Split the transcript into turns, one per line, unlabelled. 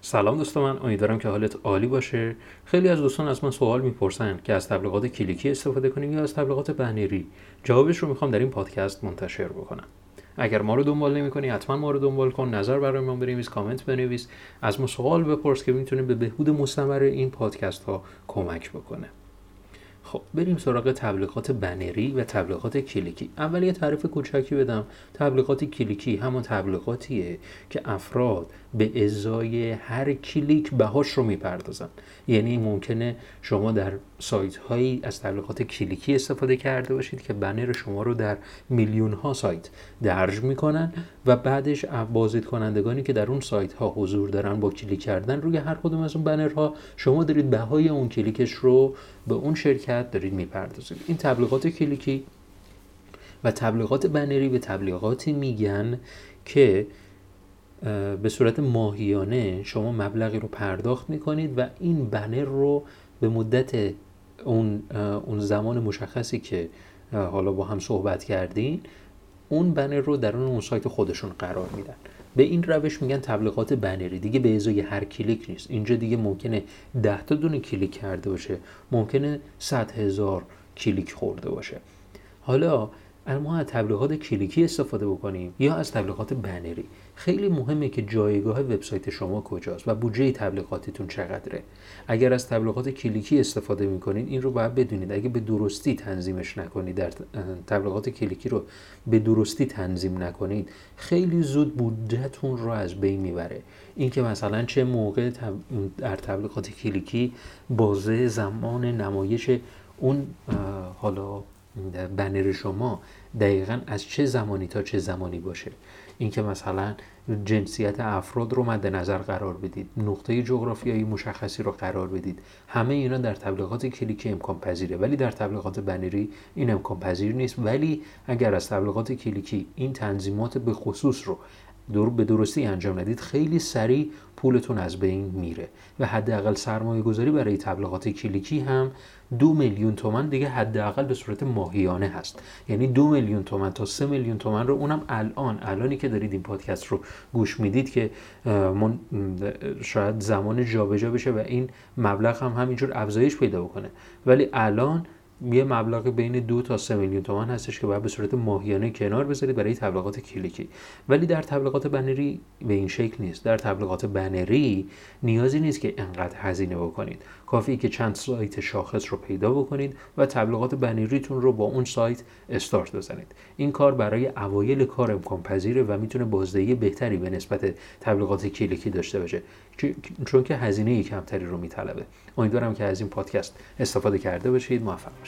سلام دوست من امیدوارم که حالت عالی باشه. خیلی از دوستان از من سوال می‌پرسن که از تبلیغات کلیکی استفاده کنیم یا از تبلیغات بنری جوابش رو می‌خوام در این پادکست منتشر بکنم. اگر ما رو دنبال نمی‌کنی حتما ما رو دنبال کن. نظر برای ما بنویس کامنت بنویس. از ما سوال بپرس که می‌تونه به بهبود مستمر این پادکست ها کمک بکنه. خب بریم سراغ تبلیغات بنری و تبلیغات کلیکی. اول یه تعریف کوچکی بدم. تبلیغات کلیکی همون تبلیغاتیه که افراد به ازای هر کلیک بهاش رو می‌پردازن. یعنی ممکنه شما در سایت هایی از تبلیغات کلیکی استفاده کرده باشید که بنر شما رو در میلیون ها سایت درج می‌کنن و بعدش بازدید کنندگانی که در اون سایت ها حضور دارن با کلیک کردن روی هر کدوم از اون بنرها شما دارید بهای اون کلیکش رو به اون شرکت دارید می‌پردازید. این تبلیغات کلیکی و تبلیغات بنری به تبلیغاتی میگن که به صورت ماهیانه شما مبلغی رو پرداخت می‌کنید و این بنر رو به مدت اون, اون زمان مشخصی که حالا با هم صحبت کردین اون بنر رو در اون سایت خودشون قرار میدن. به این روش میگن تبلیغات بنری دیگه به ازای هر کلیک نیست. اینجا دیگه ممکنه ده تا دونه کلیک کرده باشه. ممکنه صد هزار کلیک خورده باشه. حالا ما از تبلیغات کلیکی استفاده بکنیم یا از تبلیغات بنری. خیلی مهمه که جایگاه وبسایت شما کجاست و بودجه تبلیغاتتون چقدره. اگر از تبلیغات کلیکی استفاده می‌کنید این رو باید بدونید. اگه به درستی تنظیمش نکنید در تبلیغات کلیکی رو به درستی تنظیم نکنید خیلی زود بودجهتون رو از بین می‌بره. اینکه مثلا چه موقع در تبلیغات کلیکی بازه زمان نمایش اون حالا بنر شما دقیقا از چه زمانی تا چه زمانی باشه. اینکه مثلا جنسیت افراد رو مد نظر قرار بدید نقطه جغرافیایی مشخصی رو قرار بدید. همه اینا در تبلیغات کلیکی امکان پذیره. ولی در تبلیغات بنری این امکان پذیر نیست. ولی اگر از تبلیغات کلیکی این تنظیمات به خصوص رو دور به درستی انجام ندید خیلی سریع پولتون از بین میره. و حداقل سرمایه گذاری برای تبلیغات کلیکی هم دو میلیون تومن دیگه حداقل به صورت ماهیانه هست. یعنی دو میلیون تومن تا سه میلیون تومن رو اونم الان الانی که دارید این پادکست رو گوش می‌دید که من شاید زمان جابجا بشه و این مبلغ هم همینجور افزایش پیدا بکنه. ولی الان یه مبلغ بین دو تا سه میلیون تومان هستش که باید به صورت ماهیانه کنار بذارید برای تبلیغات کلیکی. ولی در تبلیغات بنری به این شکل نیست. در تبلیغات بنری نیازی نیست که انقدر هزینه بکنید. کافی که چند سایت شاخص رو پیدا بکنید و تبلیغات بنریتون رو با اون سایت استارت بزنید. این کار برای اوایل کار امکان پذیره و می‌تونه بازدهی بهتری به نسبت تبلیغات کلیکی داشته باشه. چون که هزینه کمتری رو میطلبه. امیدوارم که از این پادکست استفاده کرده باشید. موفق باشید.